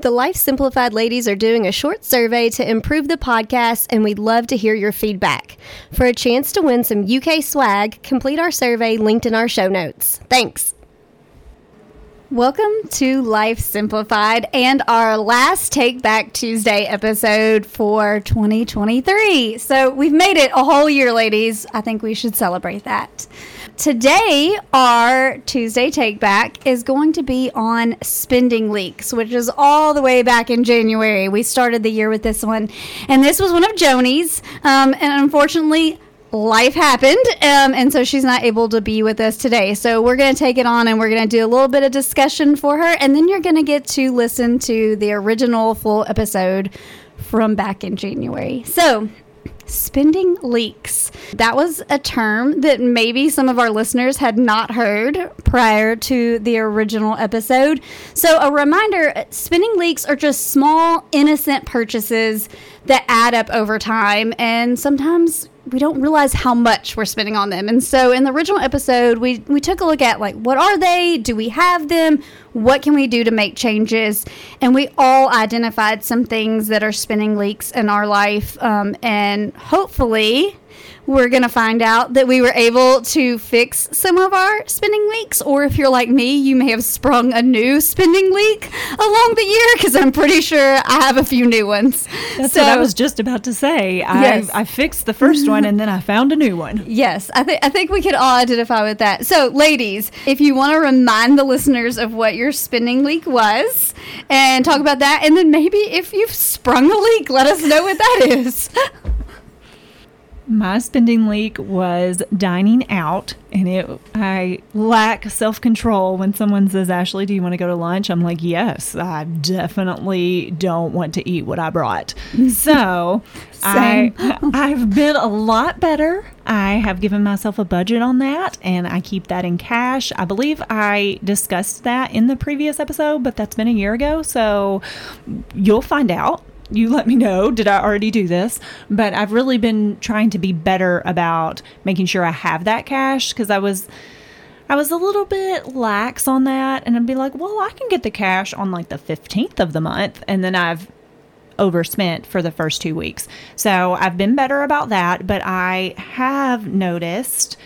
The Life Simplified ladies are doing a short survey to improve the podcast, and we'd love to hear your feedback. For a chance to win some UK swag, complete our survey linked in our show notes. Thanks. Welcome to Life Simplified and our last Take Back Tuesday episode for 2023. So we've made it a whole year, ladies. I think we should celebrate that. Today, our Tuesday Take Back is going to be on spending leaks, which is all the way back in January. We started the year with this one, and this was one of Joni's. Um, and unfortunately, life happened, um, and so she's not able to be with us today. So we're going to take it on and we're going to do a little bit of discussion for her, and then you're going to get to listen to the original full episode from back in January. So spending leaks. That was a term that maybe some of our listeners had not heard prior to the original episode. So, a reminder spending leaks are just small, innocent purchases that add up over time, and sometimes we don't realize how much we're spending on them. And so in the original episode, we we took a look at like what are they? Do we have them? What can we do to make changes? And we all identified some things that are spending leaks in our life, um, and hopefully we're going to find out that we were able to fix some of our spending leaks. Or if you're like me, you may have sprung a new spending leak along the year because I'm pretty sure I have a few new ones. That's so, what I was just about to say. Yes. I, I fixed the first one and then I found a new one. Yes, I, th- I think we could all identify with that. So, ladies, if you want to remind the listeners of what your spending leak was and talk about that, and then maybe if you've sprung a leak, let us know what that is. my spending leak was dining out and it i lack self-control when someone says ashley do you want to go to lunch? I'm like yes i definitely don't want to eat what i brought. So i i've been a lot better. I have given myself a budget on that and i keep that in cash. I believe i discussed that in the previous episode but that's been a year ago so you'll find out you let me know. Did I already do this? But I've really been trying to be better about making sure I have that cash because I was I was a little bit lax on that and I'd be like, "Well, I can get the cash on like the 15th of the month." And then I've overspent for the first 2 weeks. So, I've been better about that, but I have noticed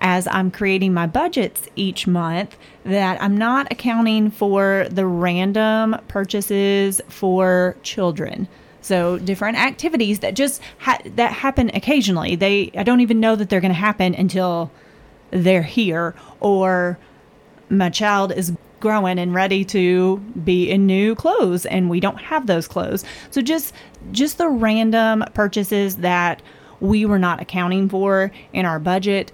as I'm creating my budgets each month that I'm not accounting for the random purchases for children. So different activities that just ha- that happen occasionally. They I don't even know that they're going to happen until they're here or my child is growing and ready to be in new clothes and we don't have those clothes. So just just the random purchases that we were not accounting for in our budget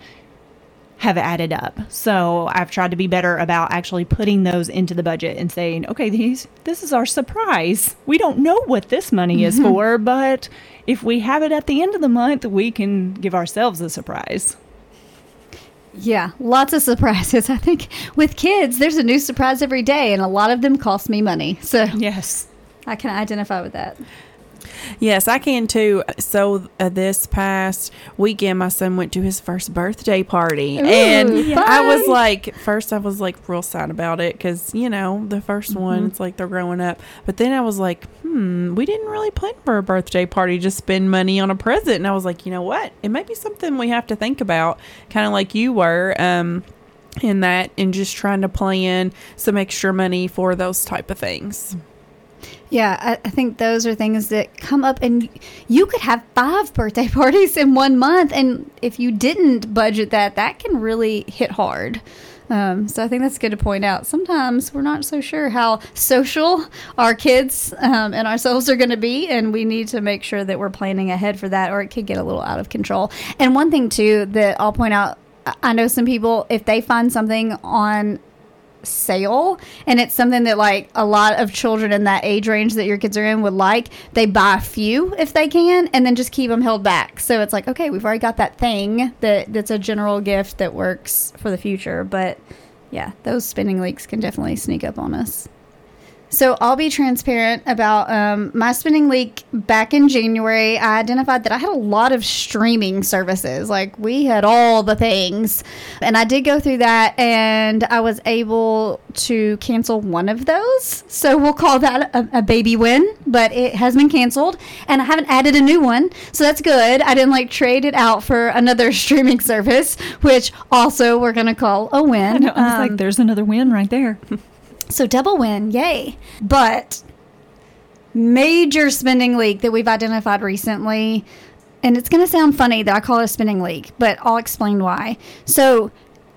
have added up. So I've tried to be better about actually putting those into the budget and saying, okay, these this is our surprise. We don't know what this money is mm-hmm. for, but if we have it at the end of the month, we can give ourselves a surprise. Yeah, lots of surprises. I think with kids, there's a new surprise every day, and a lot of them cost me money. So, yes, I can identify with that. Yes, I can too. So uh, this past weekend, my son went to his first birthday party, Ooh, and I was like, first I was like real sad about it because you know the 1st mm-hmm. one, it's like they're growing up. But then I was like, hmm, we didn't really plan for a birthday party just spend money on a present, and I was like, you know what, it might be something we have to think about, kind of like you were. Um, in that and just trying to plan some extra money for those type of things. Yeah, I, I, think those are things that come up, and you could have five birthday parties in one month, and if you didn't budget that, that can really hit hard. Um, so I think that's good to point out. Sometimes we're not so sure how social our kids um, and ourselves are going to be, and we need to make sure that we're planning ahead for that, or it could get a little out of control. And one thing too that I'll point out I know some people, if they find something on sale and it's something that like a lot of children in that age range that your kids are in would like they buy a few if they can and then just keep them held back. So it's like okay we've already got that thing that that's a general gift that works for the future but yeah those spending leaks can definitely sneak up on us So I'll be transparent about um, my spending leak back in January. I identified that I had a lot of streaming services. Like we had all the things. And I did go through that and I was able to cancel one of those. So we'll call that a, a baby win, but it has been canceled and I haven't added a new one. So that's good. I didn't like trade it out for another streaming service, which also we're going to call a win. I, know, I was Um, like, there's another win right there. so double win, yay. But major spending leak that we've identified recently, and it's going to sound funny that I call it a spending leak, but I'll explain why. So,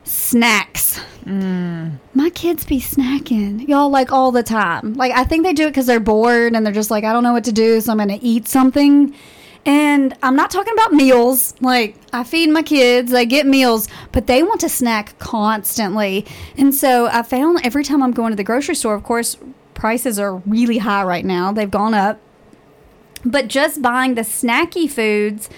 snacks. Mm. My kids be snacking, y'all, like all the time. Like, I think they do it because they're bored and they're just like, I don't know what to do, so I'm going to eat something. And I'm not talking about meals. Like, I feed my kids, they get meals, but they want to snack constantly. And so I found every time I'm going to the grocery store, of course, prices are really high right now, they've gone up. But just buying the snacky foods,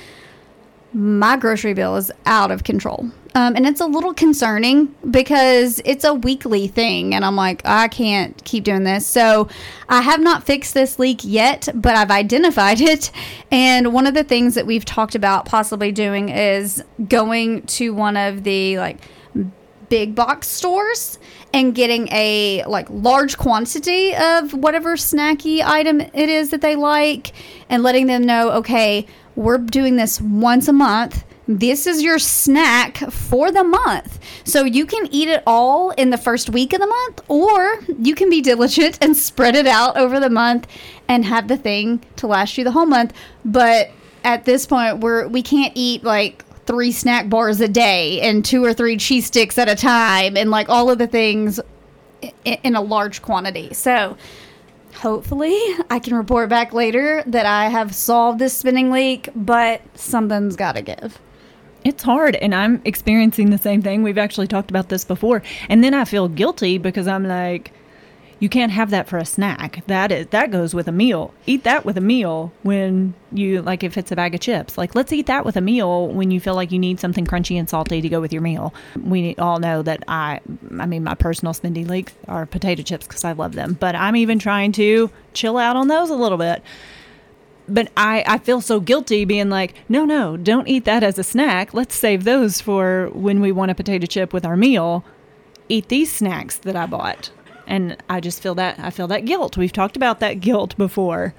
my grocery bill is out of control. Um, and it's a little concerning because it's a weekly thing. And I'm like, I can't keep doing this. So I have not fixed this leak yet, but I've identified it. And one of the things that we've talked about possibly doing is going to one of the like big box stores and getting a like large quantity of whatever snacky item it is that they like and letting them know okay we're doing this once a month this is your snack for the month so you can eat it all in the first week of the month or you can be diligent and spread it out over the month and have the thing to last you the whole month but at this point we're we can't eat like three snack bars a day and two or three cheese sticks at a time and like all of the things in a large quantity. So hopefully I can report back later that I have solved this spending leak, but something's got to give. It's hard, and I'm experiencing the same thing. We've actually talked about this before, and then I feel guilty because I'm like, you can't have that for a snack. That is that goes with a meal. Eat that with a meal when you like if it's a bag of chips. Like let's eat that with a meal when you feel like you need something crunchy and salty to go with your meal. We all know that I I mean my personal spending leaks are potato chips because I love them, but I'm even trying to chill out on those a little bit but I, I feel so guilty being like, no, no, don't eat that as a snack. Let's save those for when we want a potato chip with our meal. Eat these snacks that I bought. And I just feel that I feel that guilt. We've talked about that guilt before.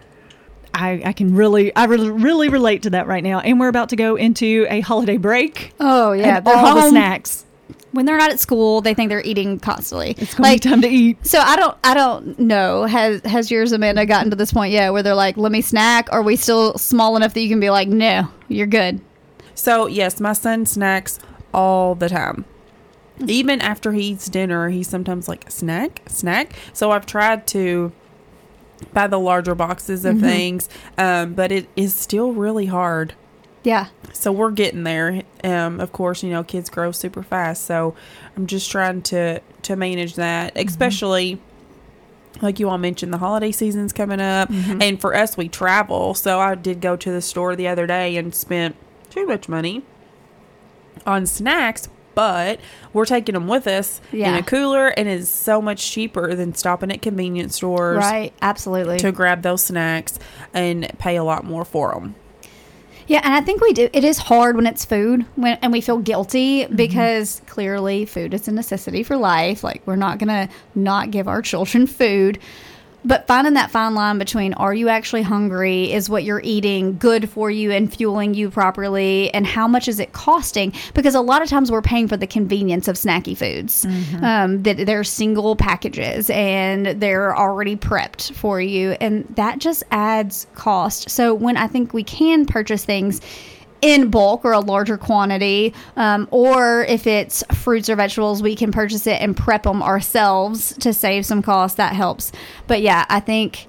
I, I can really I really, really relate to that right now. And we're about to go into a holiday break. Oh yeah, all the snacks. When they're not at school, they think they're eating constantly. It's gonna be time to eat. So I don't I don't know. Has has yours Amanda gotten to this point yet where they're like, let me snack? Are we still small enough that you can be like, no, you're good. So yes, my son snacks all the time. Even after he eats dinner, he's sometimes like snack, snack. So I've tried to buy the larger boxes of things, um, but it is still really hard. Yeah. So we're getting there. Um, of course, you know, kids grow super fast, so I'm just trying to to manage that, especially like you all mentioned, the holiday season's coming up, and for us, we travel. So I did go to the store the other day and spent too much money on snacks. But we're taking them with us in a cooler, and it's so much cheaper than stopping at convenience stores Right. Absolutely. to grab those snacks and pay a lot more for them. Yeah, and I think we do. It is hard when it's food, when and we feel guilty mm-hmm. because clearly food is a necessity for life. Like we're not gonna not give our children food, but finding that fine line between are you actually hungry, is what you're eating good for you and fueling you properly, and how much is it costing? Because a lot of times we're paying for the convenience of snacky foods. Um, that they're single packages and they're already prepped for you, and that just adds cost. So when I think we can purchase things in bulk or a larger quantity, um, or if it's fruits or vegetables, we can purchase it and prep them ourselves to save some cost. That helps. But yeah, I think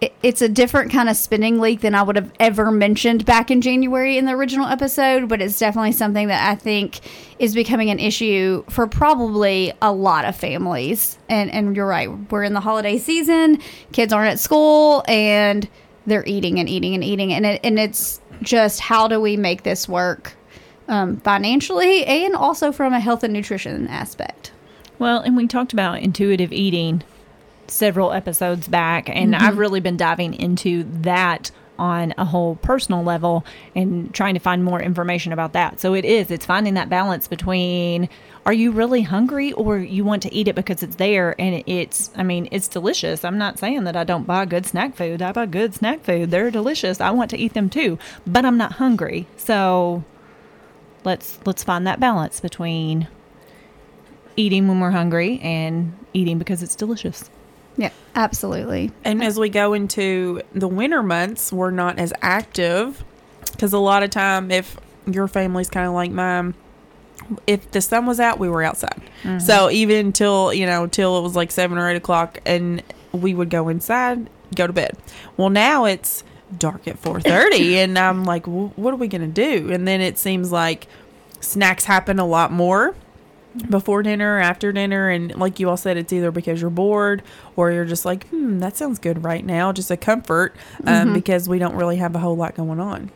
it- it's a different kind of spending leak than I would have ever mentioned back in January in the original episode, but it's definitely something that I think is becoming an issue for probably a lot of families. And and you're right, we're in the holiday season, kids aren't at school and they're eating and eating and eating and it, and it's just how do we make this work um, financially and also from a health and nutrition aspect. Well, and we talked about intuitive eating several episodes back, and Mm-hmm. I've really been diving into that on a whole personal level and trying to find more information about that. So it is, it's finding that balance between are you really hungry or you want to eat it because it's there and it's, I mean, it's delicious. I'm not saying that I don't buy good snack food. I buy good snack food. They're delicious. I want to eat them too, but I'm not hungry. So let's let's find that balance between eating when we're hungry and eating because it's delicious. Yeah, absolutely. And as we go into the winter months, we're not as active because a lot of time, if your family's kind of like mine, if the sun was out, we were outside. Mm-hmm. So even till you know till it was like seven or eight o'clock, and we would go inside, go to bed. Well, now it's dark at four thirty, and I'm like, well, what are we gonna do? And then it seems like snacks happen a lot more before dinner or after dinner and like you all said it's either because you're bored or you're just like hmm that sounds good right now just a comfort um, because we don't really have a whole lot going on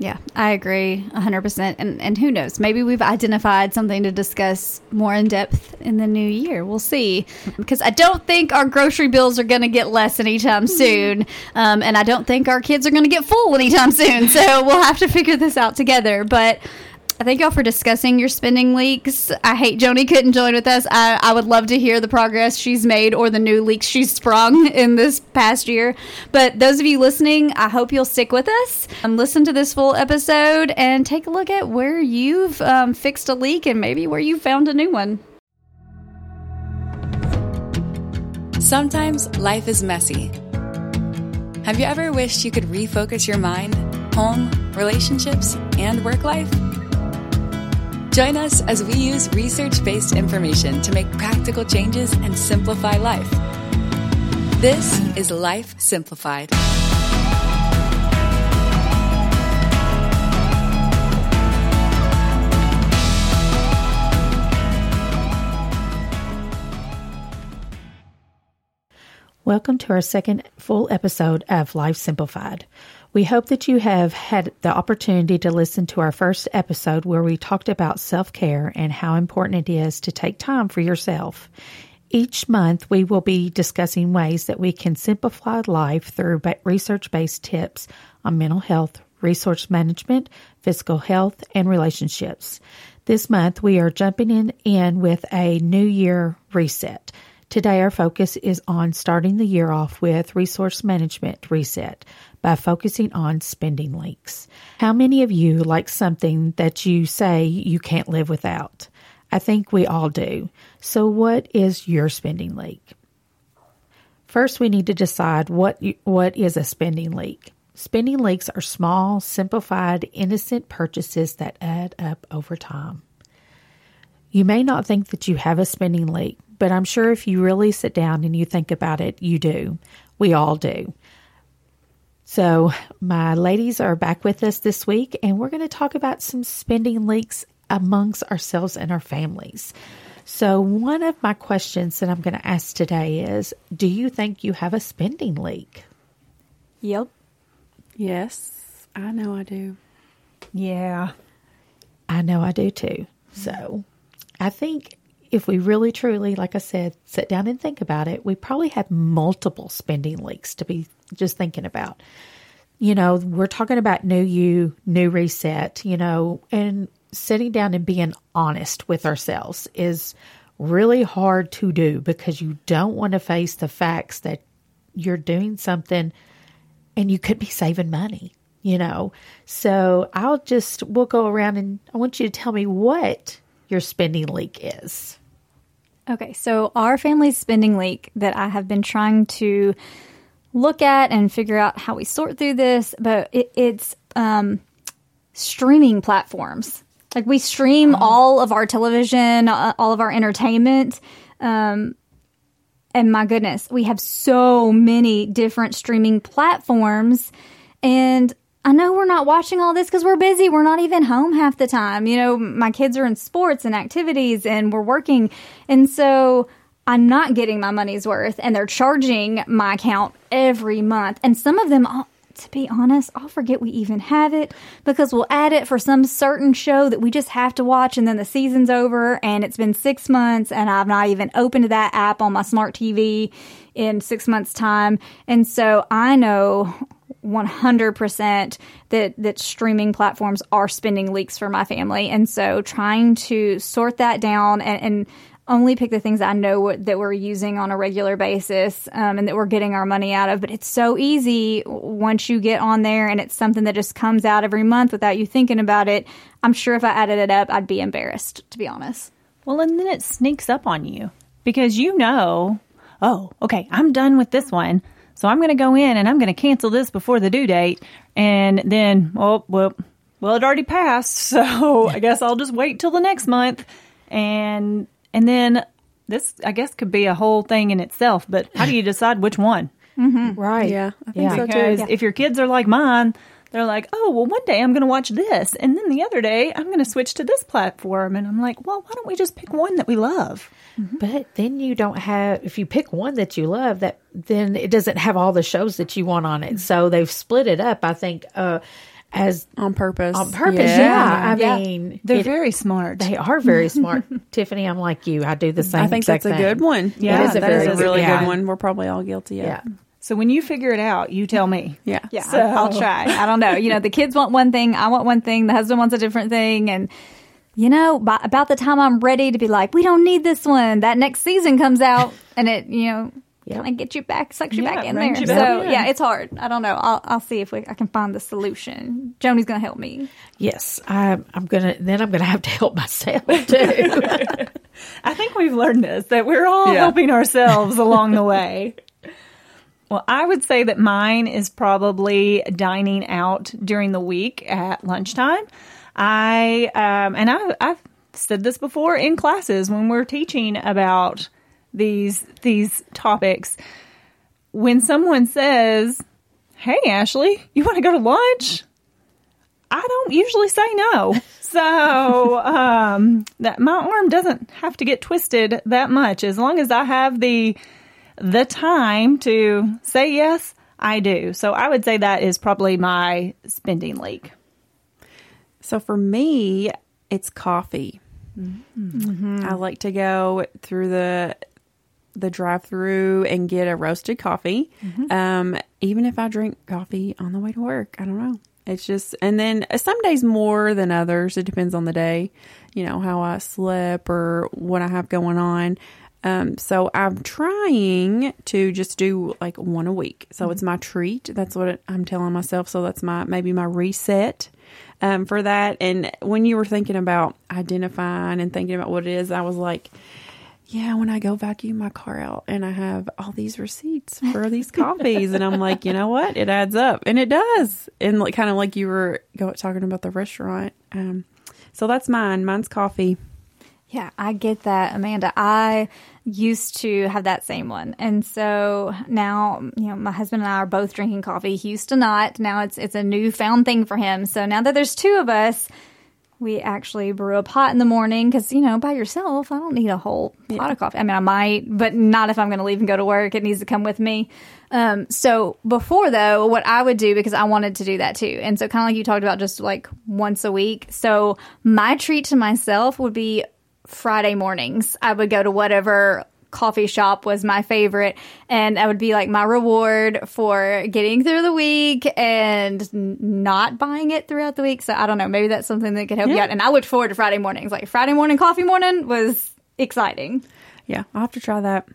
Yeah, I agree 100%. And, and who knows? Maybe we've identified something to discuss more in depth in the new year. We'll see. Because I don't think our grocery bills are going to get less anytime soon. Um, and I don't think our kids are going to get full anytime soon. So we'll have to figure this out together. But I thank y'all for discussing your spending leaks. I hate Joni couldn't join with us. I, I would love to hear the progress she's made or the new leaks she's sprung in this past year. But those of you listening, I hope you'll stick with us and listen to this full episode and take a look at where you've um, fixed a leak and maybe where you found a new one. Sometimes life is messy. Have you ever wished you could refocus your mind, home, relationships, and work life? Join us as we use research based information to make practical changes and simplify life. This is Life Simplified. Welcome to our second full episode of Life Simplified. We hope that you have had the opportunity to listen to our first episode where we talked about self care and how important it is to take time for yourself. Each month, we will be discussing ways that we can simplify life through research based tips on mental health, resource management, physical health, and relationships. This month, we are jumping in, in with a New Year reset. Today, our focus is on starting the year off with resource management reset by focusing on spending leaks. How many of you like something that you say you can't live without? I think we all do. So, what is your spending leak? First, we need to decide what what is a spending leak. Spending leaks are small, simplified, innocent purchases that add up over time. You may not think that you have a spending leak, but I'm sure if you really sit down and you think about it, you do. We all do. So, my ladies are back with us this week, and we're going to talk about some spending leaks amongst ourselves and our families. So, one of my questions that I'm going to ask today is Do you think you have a spending leak? Yep. yes i know i do Yeah. I know I do too. So, I think if we really truly, like I said, sit down and think about it, we probably have multiple spending leaks to be just thinking about. You know, we're talking about new you, new reset, you know, and sitting down and being honest with ourselves is really hard to do because you don't want to face the facts that you're doing something and you could be saving money, you know. So I'll just we'll go around and I want you to tell me what your spending leak is. Okay, so our family's spending leak that I have been trying to look at and figure out how we sort through this, but it, it's um, streaming platforms. Like we stream all of our television, uh, all of our entertainment. Um, and my goodness, we have so many different streaming platforms. And I know we're not watching all this because we're busy. We're not even home half the time. You know, my kids are in sports and activities and we're working. And so I'm not getting my money's worth and they're charging my account every month. And some of them, to be honest, I'll forget we even have it because we'll add it for some certain show that we just have to watch and then the season's over and it's been six months and I've not even opened that app on my smart TV in six months' time. And so I know 100% that that streaming platforms are spending leaks for my family and so trying to sort that down and, and only pick the things I know that we're using on a regular basis um, and that we're getting our money out of. But it's so easy once you get on there and it's something that just comes out every month without you thinking about it. I'm sure if I added it up, I'd be embarrassed, to be honest. Well, and then it sneaks up on you because you know, oh, okay, I'm done with this one. So I'm going to go in and I'm going to cancel this before the due date. And then, oh, well, well, it already passed. So I guess I'll just wait till the next month. And and then this, I guess, could be a whole thing in itself. But how do you decide which one? Mm-hmm. Right. Yeah, I think Yeah. so Because too. if your kids are like mine, they're like, oh, well, one day I'm going to watch this, and then the other day I'm going to switch to this platform. And I'm like, well, why don't we just pick one that we love? But then you don't have if you pick one that you love that then it doesn't have all the shows that you want on it. So they've split it up, I think, uh as on purpose. on purpose. Yeah. I Yeah. mean They're it- very smart. they are very smart. Tiffany, I'm like you. I do the same thing. I think exact that's a thing. good one. Yeah, that is a, that is a really yeah. good one. We're probably all guilty of. Yeah. So when you figure it out, you tell me. Yeah. Yeah, So- I'll try. I don't know. You know, the kids want one thing, I want one thing, the husband wants a different thing, and you know, by about the time I'm ready to be like, we don't need this one, that next season comes out, and it, you know, Yep. kind of gets you back, sucks you Yeah, back in there. you So in. yeah, it's hard. I don't know. I'll I'll see if we, I can find the solution. Joni's gonna help me. Yes. I I'm gonna then I'm gonna have to help myself too. I think we've learned this that we're all Yeah. helping ourselves along the way. Well, I would say that mine is probably dining out during the week at lunchtime. I um, and I, I've said this before in classes when we're teaching about these these topics. When someone says, "Hey, Ashley, you want to go to lunch?" I don't usually say no. So um, that my arm doesn't have to get twisted that much. As long as I have the the time to say yes, I do. So I would say that is probably my spending leak. So for me, it's coffee. I like to go through the the drive through and get a roasted coffee. Um, even if I drink coffee on the way to work, I don't know. It's just, and then some days more than others. It depends on the day, you know, how I slept or what I have going on. Um, so I'm trying to just do like one a week. So it's my treat. That's what I'm telling myself. So that's my maybe my reset um, for that. And when you were thinking about identifying and thinking about what it is, I was like, yeah, when I go vacuum my car out and I have all these receipts for these coffees, and I'm like, you know what? It adds up, and it does. And like kind of like you were talking about the restaurant. Um, so that's mine. Mine's coffee. Yeah, I get that, Amanda. I used to have that same one. And so now, you know, my husband and I are both drinking coffee. He used to not. Now it's it's a newfound thing for him. So now that there's two of us, we actually brew a pot in the morning because, you know, by yourself, I don't need a whole pot of coffee. I mean, I might, but not if I'm going to leave and go to work. It needs to come with me. Um, so before though, what I would do because I wanted to do that too. And so kind of like you talked about just like once a week. So my treat to myself would be Friday mornings. I would go to whatever coffee shop was my favorite and that would be like my reward for getting through the week and not buying it throughout the week. So I don't know, maybe that's something that could help you out. And I looked forward to Friday mornings. Like Friday morning coffee morning was exciting. Yeah, I'll have to try that.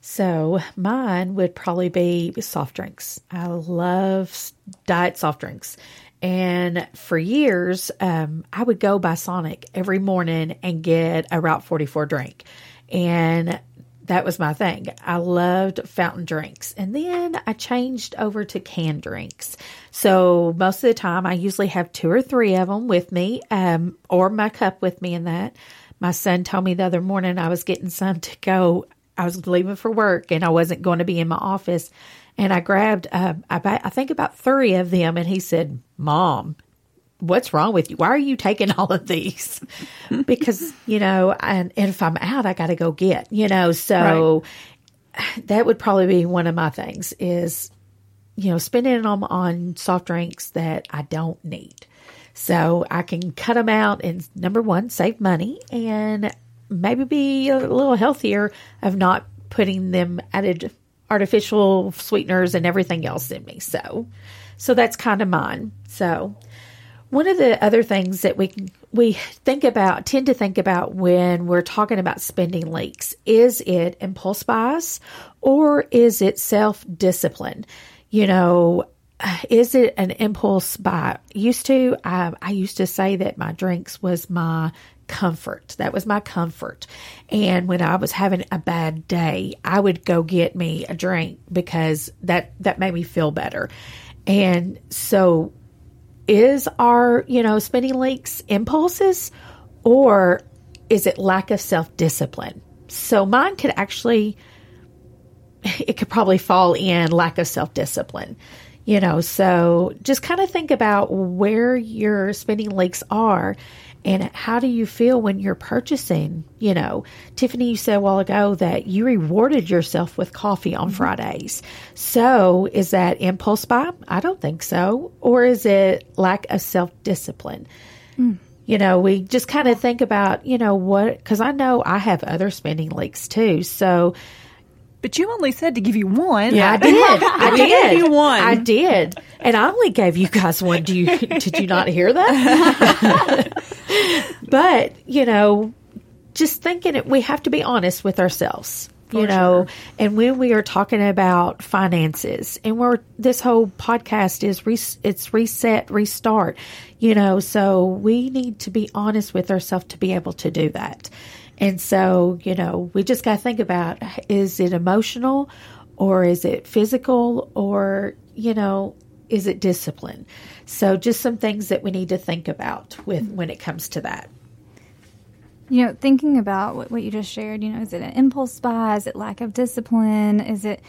So mine would probably be soft drinks. I love diet soft drinks. And for years, um, I would go by Sonic every morning and get a Route 44 drink. And that was my thing. I loved fountain drinks. And then I changed over to canned drinks. So most of the time, I usually have two or three of them with me, um, or my cup with me in that. My son told me the other morning I was getting some to go. I was leaving for work and I wasn't going to be in my office. And I grabbed, uh, I, I think about three of them. And he said, Mom, what's wrong with you? Why are you taking all of these? because, you know, and, and if I'm out, I got to go get, you know, so that would probably be one of my things is you know, spending them on soft drinks that I don't need. So I can cut them out and number one, save money and maybe be a little healthier of not putting them added artificial sweeteners and everything else in me. So, so that's kind of mine. So, one of the other things that we we think about tend to think about when we're talking about spending leaks is it impulse buys or is it self discipline? You know, is it an impulse buy? Used to, I, I used to say that my drinks was my comfort. That was my comfort. And when I was having a bad day, I would go get me a drink because that that made me feel better. And so is our, you know, spending leaks impulses or is it lack of self-discipline? So mine could actually it could probably fall in lack of self-discipline. You know, so just kind of think about where your spending leaks are and how do you feel when you're purchasing? You know, Tiffany, you said a while ago that you rewarded yourself with coffee on mm-hmm. Fridays. So is that impulse buy? I don't think so. Or is it lack of self discipline? Mm. You know, we just kind of think about, you know, what, because I know I have other spending leaks too. So, but you only said to give you one. Yeah, I did. I did. you one. I did, and I only gave you guys one. Do you? did you not hear that? but you know, just thinking it, we have to be honest with ourselves. For you know, sure. and when we are talking about finances, and we're this whole podcast is re, it's reset, restart. You know, so we need to be honest with ourselves to be able to do that. And so, you know, we just got to think about is it emotional or is it physical or, you know, is it discipline? So just some things that we need to think about with when it comes to that. You know, thinking about what, what you just shared, you know, is it an impulse buy? Is it lack of discipline? Is it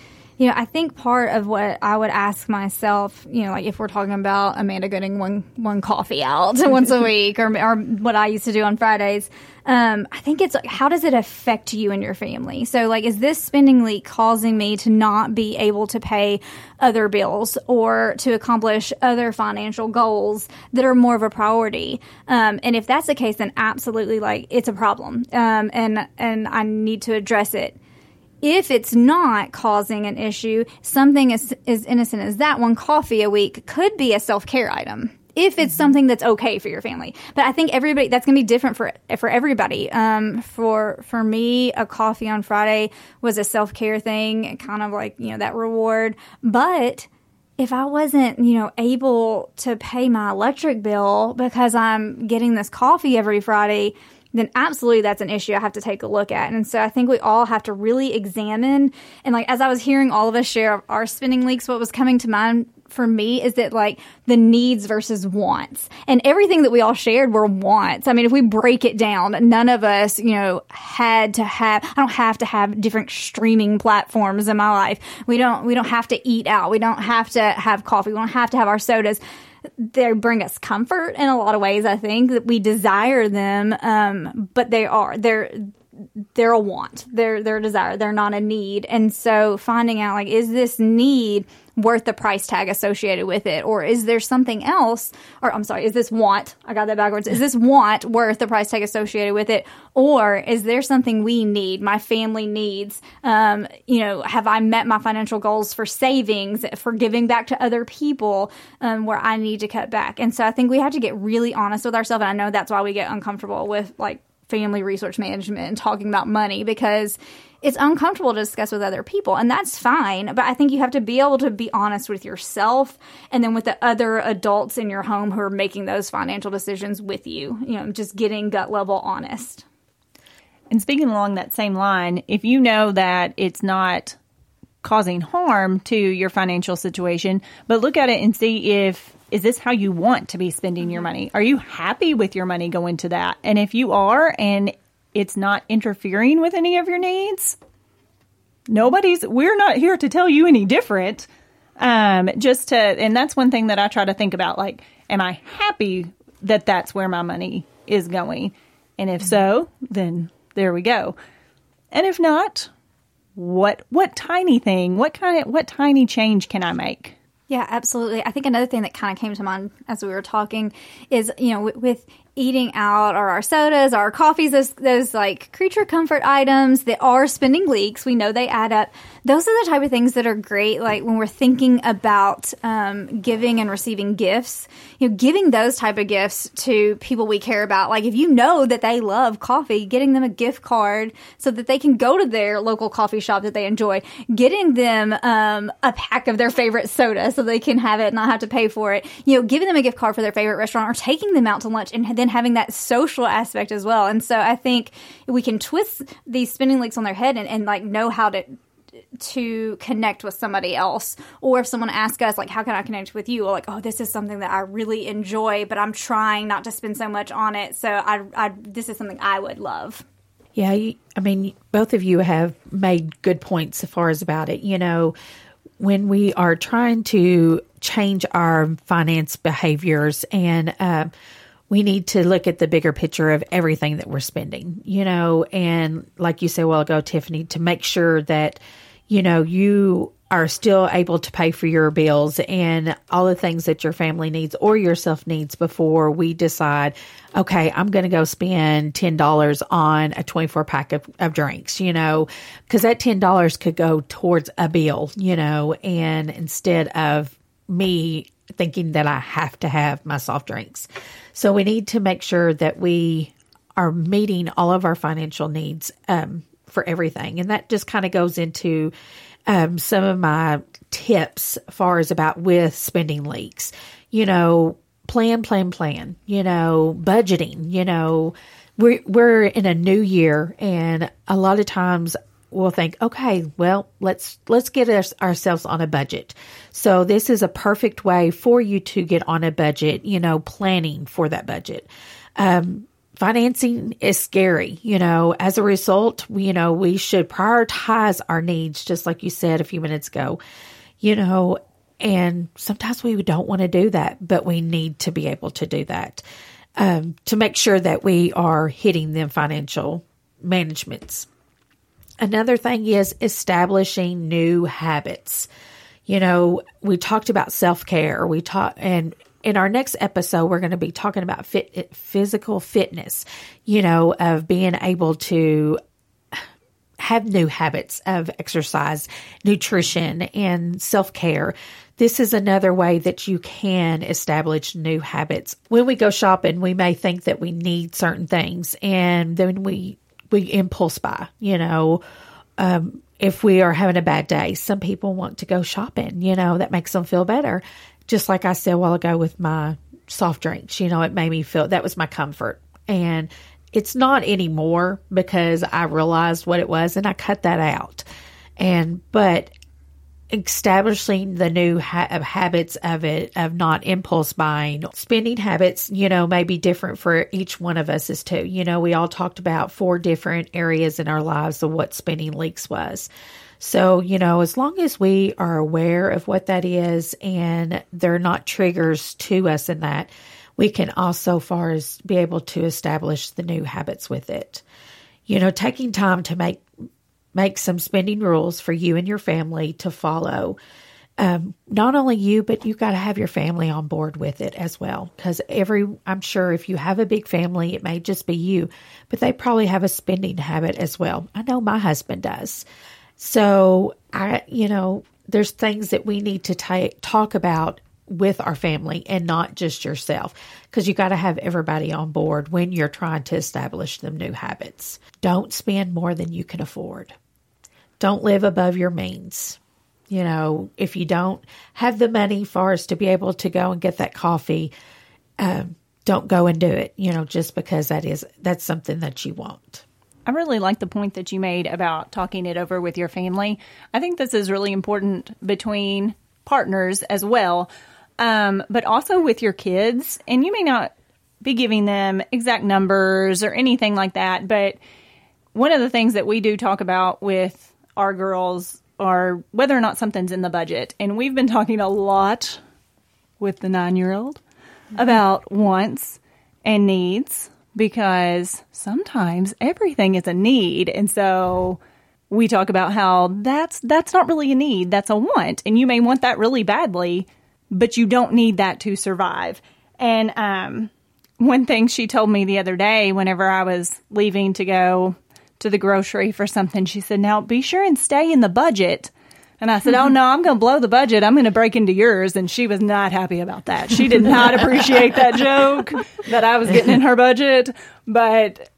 you know, I think part of what I would ask myself, you know, like if we're talking about Amanda getting one one coffee out once a week, or or what I used to do on Fridays, um, I think it's like, how does it affect you and your family? So, like, is this spending leak causing me to not be able to pay other bills or to accomplish other financial goals that are more of a priority? Um, and if that's the case, then absolutely, like, it's a problem, um, and and I need to address it if it's not causing an issue, something as, as innocent as that, one coffee a week could be a self care item if it's mm-hmm. something that's okay for your family. But I think everybody that's going to be different for for everybody. Um, for for me, a coffee on Friday was a self care thing, kind of like you know that reward. But if I wasn't you know able to pay my electric bill because I'm getting this coffee every Friday, then absolutely that's an issue I have to take a look at. And so I think we all have to really examine. And like, as I was hearing all of us share our spending leaks, what was coming to mind for me is that like the needs versus wants and everything that we all shared were wants. I mean, if we break it down, none of us, you know, had to have, I don't have to have different streaming platforms in my life. We don't, we don't have to eat out. We don't have to have coffee. We don't have to have our sodas they bring us comfort in a lot of ways. I think that we desire them, um, but they are they're they're a want. They're they're a desire. They're not a need. And so finding out like is this need worth the price tag associated with it or is there something else or I'm sorry, is this want? I got that backwards. Is this want worth the price tag associated with it or is there something we need, my family needs? Um, you know, have I met my financial goals for savings, for giving back to other people um, where I need to cut back? And so I think we have to get really honest with ourselves and I know that's why we get uncomfortable with like family resource management and talking about money because it's uncomfortable to discuss with other people and that's fine but i think you have to be able to be honest with yourself and then with the other adults in your home who are making those financial decisions with you you know just getting gut level honest. And speaking along that same line if you know that it's not causing harm to your financial situation but look at it and see if is this how you want to be spending your money? Are you happy with your money going to that? And if you are and it's not interfering with any of your needs, nobody's, we're not here to tell you any different. Um, just to, and that's one thing that I try to think about like, am I happy that that's where my money is going? And if so, then there we go. And if not, what what tiny thing, what kind of what tiny change can I make? Yeah, absolutely. I think another thing that kind of came to mind as we were talking is, you know, with, with eating out or our sodas, our coffees, those, those like creature comfort items that are spending leaks. We know they add up. Those are the type of things that are great. Like when we're thinking about um, giving and receiving gifts, you know, giving those type of gifts to people we care about. Like if you know that they love coffee, getting them a gift card so that they can go to their local coffee shop that they enjoy, getting them um, a pack of their favorite soda so they can have it and not have to pay for it. You know, giving them a gift card for their favorite restaurant or taking them out to lunch and then having that social aspect as well. And so I think we can twist these spending leaks on their head and, and like know how to to connect with somebody else. Or if someone asks us like how can i connect with you? Or like oh this is something that i really enjoy but i'm trying not to spend so much on it. So i, I this is something i would love. Yeah i mean both of you have made good points so far as about it. You know when we are trying to change our finance behaviors and uh, we need to look at the bigger picture of everything that we're spending, you know, and like you said a while ago, Tiffany, to make sure that, you know, you are still able to pay for your bills and all the things that your family needs or yourself needs before we decide, okay, I'm going to go spend $10 on a 24 pack of, of drinks, you know, because that $10 could go towards a bill, you know, and instead of me thinking that I have to have my soft drinks. So we need to make sure that we are meeting all of our financial needs um, for everything. And that just kind of goes into um, some of my tips far as about with spending leaks. You know, plan, plan, plan. You know, budgeting. You know, we're we're in a new year, and a lot of times we'll think, okay, well, let's let's get us, ourselves on a budget. So this is a perfect way for you to get on a budget. You know, planning for that budget. Um, financing is scary. You know, as a result, we, you know, we should prioritize our needs, just like you said a few minutes ago, you know, and sometimes we don't want to do that, but we need to be able to do that um, to make sure that we are hitting them financial managements. Another thing is establishing new habits. You know, we talked about self care. We talk and in our next episode, we're going to be talking about fit, physical fitness, you know, of being able to have new habits of exercise, nutrition, and self care. This is another way that you can establish new habits. When we go shopping, we may think that we need certain things, and then we we impulse buy. You know, um, if we are having a bad day, some people want to go shopping. You know, that makes them feel better just like I said a while ago with my soft drinks, you know, it made me feel that was my comfort. And it's not anymore because I realized what it was and I cut that out. And, but establishing the new ha- uh, habits of it, of not impulse buying, spending habits, you know, may be different for each one of us as too. You know, we all talked about four different areas in our lives of what spending leaks was. So, you know, as long as we are aware of what that is and they're not triggers to us in that, we can also far as be able to establish the new habits with it. You know, taking time to make make some spending rules for you and your family to follow. Um, not only you, but you got to have your family on board with it as well. Because every, I'm sure if you have a big family, it may just be you, but they probably have a spending habit as well. I know my husband does. So I, you know, there's things that we need to ta- talk about with our family and not just yourself because you got to have everybody on board when you're trying to establish them new habits. Don't spend more than you can afford. Don't live above your means. You know, if you don't have the money for us to be able to go and get that coffee, um, don't go and do it. You know, just because that is that's something that you want. I really like the point that you made about talking it over with your family. I think this is really important between partners as well, um, but also with your kids. And you may not be giving them exact numbers or anything like that, but one of the things that we do talk about with our girls are whether or not something's in the budget. And we've been talking a lot with the nine year old mm-hmm. about wants and needs because sometimes everything is a need. And so we talk about how that's that's not really a need, that's a want. And you may want that really badly, but you don't need that to survive. And um, one thing she told me the other day, whenever I was leaving to go to the grocery for something, she said, Now be sure and stay in the budget. And I said, Oh no, I'm going to blow the budget. I'm going to break into yours. And she was not happy about that. She did not appreciate that joke that I was getting in her budget. But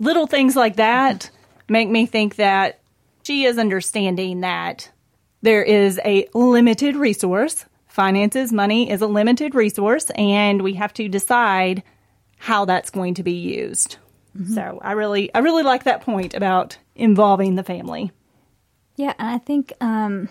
little things like that make me think that she is understanding that there is a limited resource. Finances, money is a limited resource, and we have to decide how that's going to be used. Mm-hmm. So I really, I really like that point about involving the family. Yeah, and I think um,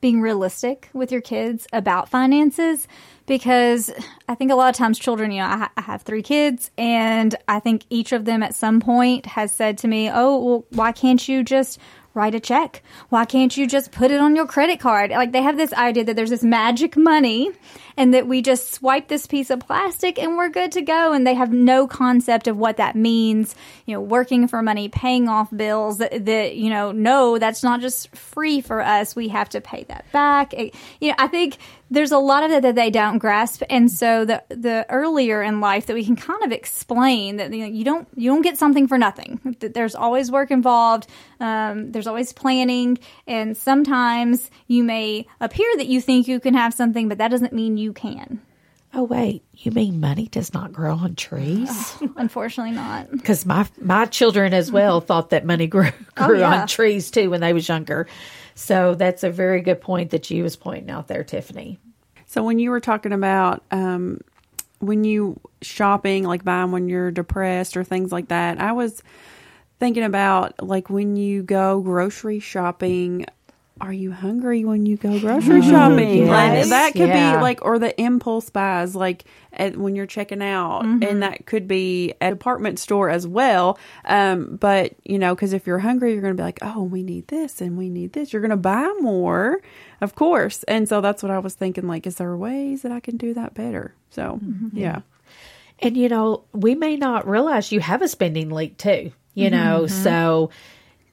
being realistic with your kids about finances because I think a lot of times children, you know, I, I have three kids, and I think each of them at some point has said to me, "Oh, well, why can't you just?" Write a check. Why can't you just put it on your credit card? Like they have this idea that there's this magic money and that we just swipe this piece of plastic and we're good to go. And they have no concept of what that means. You know, working for money, paying off bills that, that you know, no, that's not just free for us. We have to pay that back. It- you know, I think there's a lot of it that they don't grasp. And so the, the earlier in life that we can kind of explain that you, know, you don't, you don't get something for nothing. That There's always work involved. Um, there's always planning. And sometimes you may appear that you think you can have something, but that doesn't mean you can. Oh wait, you mean money does not grow on trees? Unfortunately not. Because my my children as well thought that money grew grew yeah. on trees too when they was younger. So that's a very good point that you was pointing out there, Tiffany. So when you were talking about um, when you shopping, like buying when you're depressed or things like that, I was thinking about like when you go grocery shopping. Are you hungry when you go grocery shopping? Like, that could yeah. be like, or the impulse buys, like at, when you're checking out, and mm-hmm. that could be at a department store as well. Um, but you know, because if you're hungry, you're going to be like, oh, we need this and we need this. You're going to buy more, of course. And so that's what I was thinking. Like, is there ways that I can do that better? So mm-hmm. yeah. And you know, we may not realize you have a spending leak too. You know, mm-hmm. so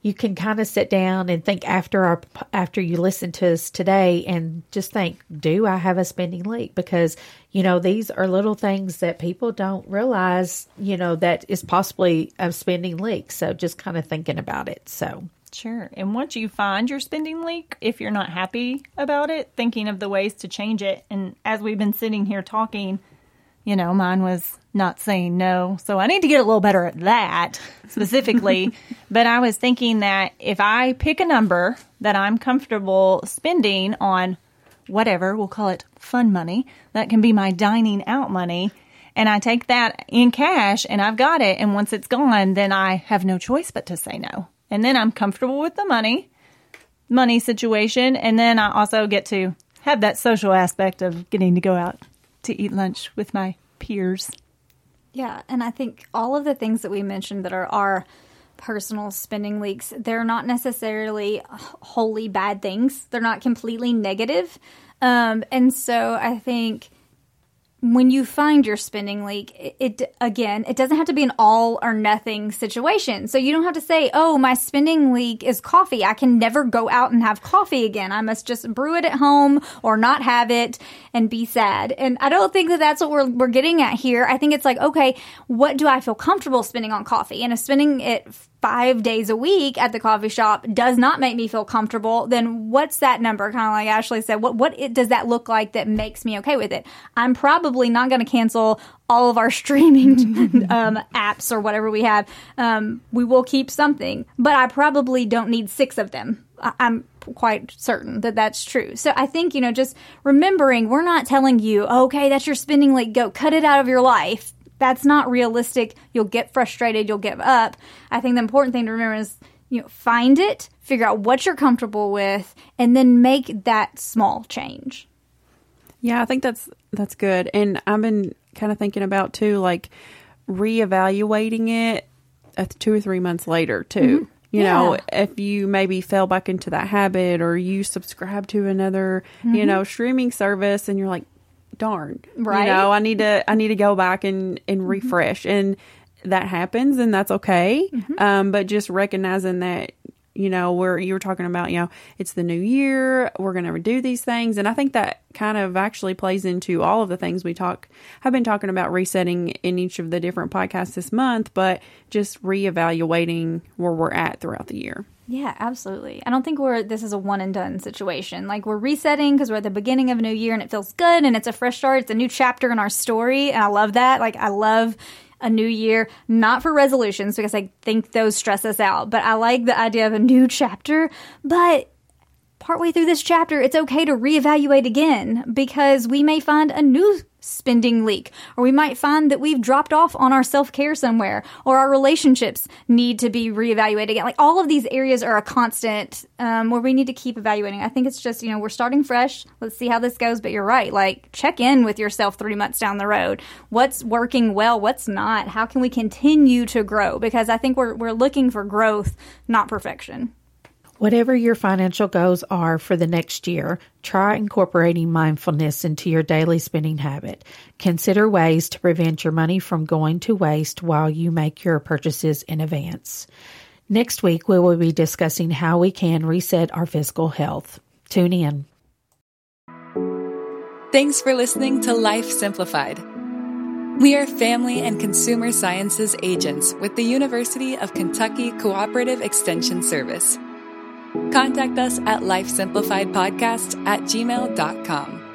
you can kind of sit down and think after our after you listen to us today and just think, do I have a spending leak? Because you know these are little things that people don't realize. You know that is possibly a spending leak. So just kind of thinking about it. So Sure. And once you find your spending leak, if you're not happy about it, thinking of the ways to change it. And as we've been sitting here talking, you know, mine was not saying no. So I need to get a little better at that specifically. but I was thinking that if I pick a number that I'm comfortable spending on whatever, we'll call it fun money, that can be my dining out money. And I take that in cash and I've got it. And once it's gone, then I have no choice but to say no. And then I'm comfortable with the money, money situation. And then I also get to have that social aspect of getting to go out to eat lunch with my peers. Yeah, and I think all of the things that we mentioned that are our personal spending leaks, they're not necessarily wholly bad things. They're not completely negative. Um, and so I think when you find your spending leak, it, again, it doesn't have to be an all or nothing situation. So you don't have to say, "Oh, my spending leak is coffee. I can never go out and have coffee again. I must just brew it at home or not have it and be sad." And I don't think that that's what we're we're getting at here. I think it's like, okay, what do I feel comfortable spending on coffee? And if spending it five days a week at the coffee shop does not make me feel comfortable, then what's that number? Kind of like Ashley said, what what it, does that look like that makes me okay with it? I'm probably not going to cancel all of our streaming um, apps or whatever we have. Um, we will keep something, but I probably don't need six of them. I- I'm quite certain that that's true. So I think, you know, just remembering we're not telling you, okay, that's your spending leak, go cut it out of your life that's not realistic. You'll get frustrated, you'll give up. I think the important thing to remember is you know, find it, figure out what you're comfortable with, and then make that small change. Yeah, I think that's that's good. And I've been kind of thinking about too, like reevaluating it uh, two or three months later too. You know, Yeah. if you maybe fell back into that habit or you subscribe to another, you know, streaming service and you're like, darn. Right. You know, I need to I need to go back and, and refresh. And that happens and that's okay. Um, but just recognizing that you know, where you were talking about, you know, it's the new year, we're going to do these things. And I think that kind of actually plays into all of the things we talk, have been talking about resetting in each of the different podcasts this month, but just reevaluating where we're at throughout the year. Yeah, absolutely. I don't think we're this is a one and done situation. Like we're resetting because we're at the beginning of a new year and it feels good and it's a fresh start. It's a new chapter in our story, and I love that. Like I love a new year, not for resolutions because I think those stress us out, but I like the idea of a new chapter. But partway through this chapter, it's okay to reevaluate again because we may find a new spending leak, or we might find that we've dropped off on our self care somewhere, or our relationships need to be reevaluated again. Like all of these areas are a constant um, where we need to keep evaluating. I think it's just, you know, we're starting fresh. Let's see how this goes. But you're right. Like check in with yourself three months down the road. What's working well? What's not? How can we continue to grow? Because I think we're, we're looking for growth, not perfection. Whatever your financial goals are for the next year, try incorporating mindfulness into your daily spending habit. Consider ways to prevent your money from going to waste while you make your purchases in advance. Next week, we will be discussing how we can reset our physical health. Tune in. Thanks for listening to Life Simplified. We are family and consumer sciences agents with the University of Kentucky Cooperative Extension Service. Contact us at lifesimplifiedpodcast at gmail.com.